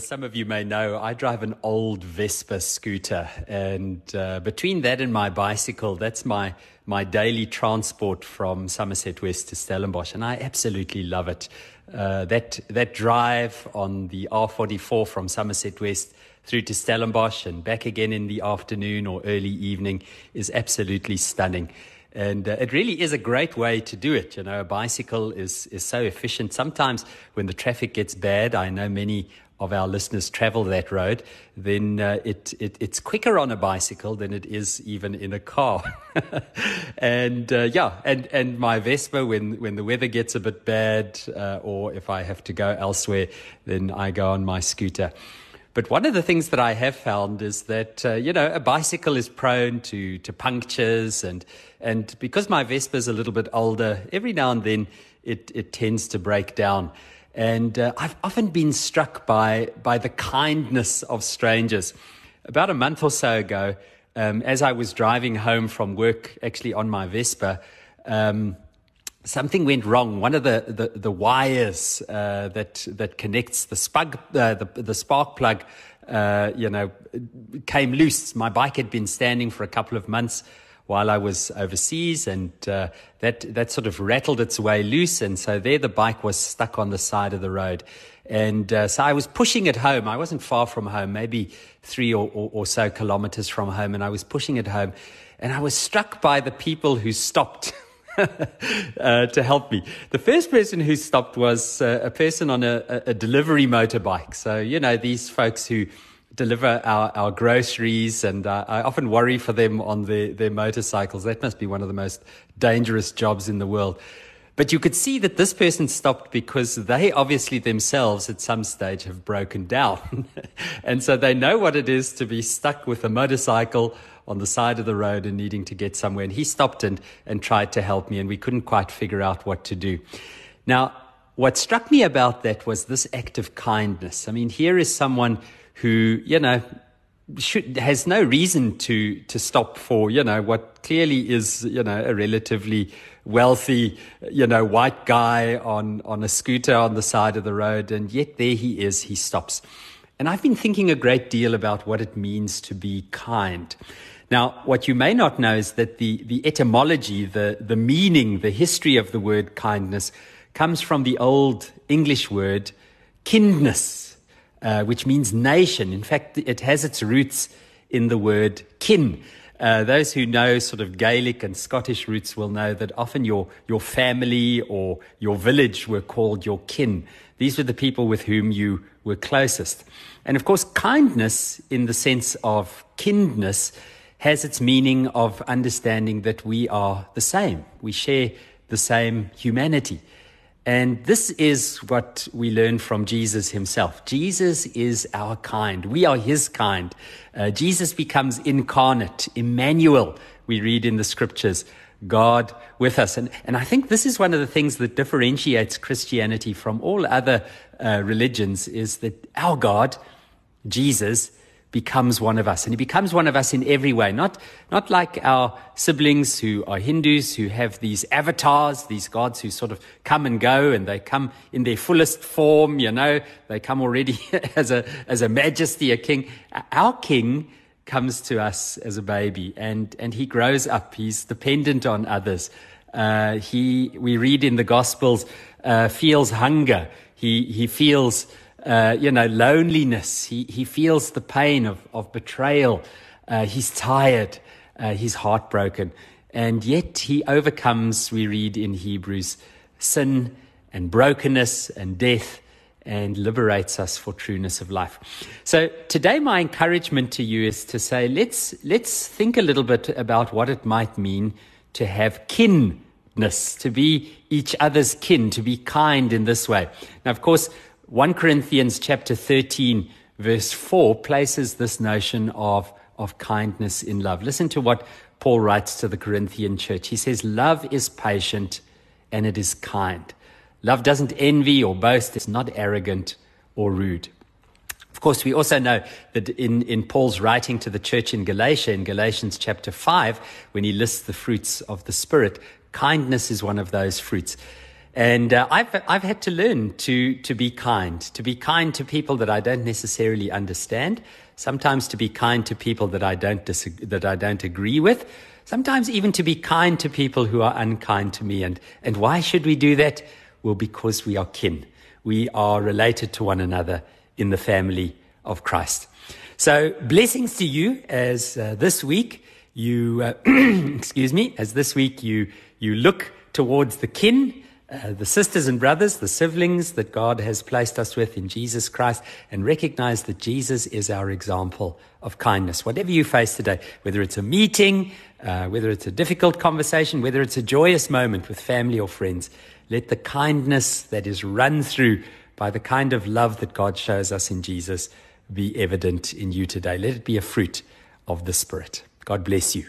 As some of you may know, I drive an old Vespa scooter, and uh, between that and my bicycle, that's my my daily transport from Somerset West to Stellenbosch, and I absolutely love it. Uh, that that drive on the R44 from Somerset West through to Stellenbosch and back again in the afternoon or early evening is absolutely stunning. And uh, it really is a great way to do it. You know, a bicycle is, is so efficient. Sometimes when the traffic gets bad, I know many of our listeners travel that road, then uh, it, it, it's quicker on a bicycle than it is even in a car. and uh, yeah, and, and my Vespa, when, when the weather gets a bit bad, uh, or if I have to go elsewhere, then I go on my scooter. But one of the things that I have found is that uh, you know a bicycle is prone to to punctures and and because my Vespa is a little bit older, every now and then it it tends to break down. And uh, I've often been struck by by the kindness of strangers. About a month or so ago, um, as I was driving home from work, actually on my Vespa. Um, something went wrong. One of the the, the wires uh, that that connects the spug uh, the the spark plug, uh, you know, came loose. My bike had been standing for a couple of months while I was overseas, and uh, that that sort of rattled its way loose, and so there the bike was stuck on the side of the road. And uh, so I was pushing it home. I wasn't far from home, maybe three or, or, or so kilometers from home, and I was pushing it home. And I was struck by the people who stopped uh, to help me. The first person who stopped was uh, a person on a, a, delivery motorbike. So, you know, these folks who deliver our, our groceries, and uh, I often worry for them on their, their motorcycles. That must be one of the most dangerous jobs in the world. But you could see that this person stopped because they obviously themselves at some stage have broken down. and so they know what it is to be stuck with a motorcycle on the side of the road and needing to get somewhere. And he stopped and, and tried to help me, and we couldn't quite figure out what to do. Now, what struck me about that was this act of kindness. I mean, here is someone who, you know, should, has no reason to, to stop for, you know, what clearly is, you know, a relatively wealthy, you know, white guy on, on a scooter on the side of the road. And yet there he is, he stops. And I've been thinking a great deal about what it means to be kind. Now, what you may not know is that the, the etymology, the, the meaning, the history of the word kindness comes from the old English word kindness, uh, which means nation. In fact, it has its roots in the word kin. Uh, those who know sort of Gaelic and Scottish roots will know that often your, your family or your village were called your kin. These were the people with whom you were closest. And of course, kindness in the sense of kindness has its meaning of understanding that we are the same. We share the same humanity. And this is what we learn from Jesus himself. Jesus is our kind. We are his kind. Uh, Jesus becomes incarnate, Emmanuel, we read in the scriptures, God with us. And, and I think this is one of the things that differentiates Christianity from all other uh, religions is that our God, Jesus, becomes one of us. And he becomes one of us in every way. Not, not like our siblings who are Hindus, who have these avatars, these gods who sort of come and go and they come in their fullest form, you know, they come already as a, as a majesty, a king. Our king comes to us as a baby and, and he grows up. He's dependent on others. Uh, he, we read in the gospels, uh, feels hunger. He, he feels, uh, you know, loneliness. He, he feels the pain of, of betrayal. Uh, he's tired. Uh, he's heartbroken. And yet he overcomes, we read in Hebrews, sin and brokenness and death and liberates us for trueness of life. So today my encouragement to you is to say let's let's think a little bit about what it might mean to have kinness, to be each other's kin, to be kind in this way. Now of course 1 Corinthians chapter 13 verse 4 places this notion of, of kindness in love. Listen to what Paul writes to the Corinthian church. He says, Love is patient and it is kind. Love doesn't envy or boast, it's not arrogant or rude. Of course, we also know that in, in Paul's writing to the church in Galatia, in Galatians chapter 5, when he lists the fruits of the Spirit, kindness is one of those fruits. And uh, I've, I've had to learn to, to be kind, to be kind to people that I don't necessarily understand, sometimes to be kind to people that I don't, disagree, that I don't agree with, sometimes even to be kind to people who are unkind to me. And, and why should we do that? Well, because we are kin. We are related to one another in the family of Christ. So, blessings to you as uh, this week you, uh, excuse me, as this week you, you look towards the kin uh, the sisters and brothers, the siblings that God has placed us with in Jesus Christ, and recognize that Jesus is our example of kindness. Whatever you face today, whether it's a meeting, uh, whether it's a difficult conversation, whether it's a joyous moment with family or friends, let the kindness that is run through by the kind of love that God shows us in Jesus be evident in you today. Let it be a fruit of the Spirit. God bless you.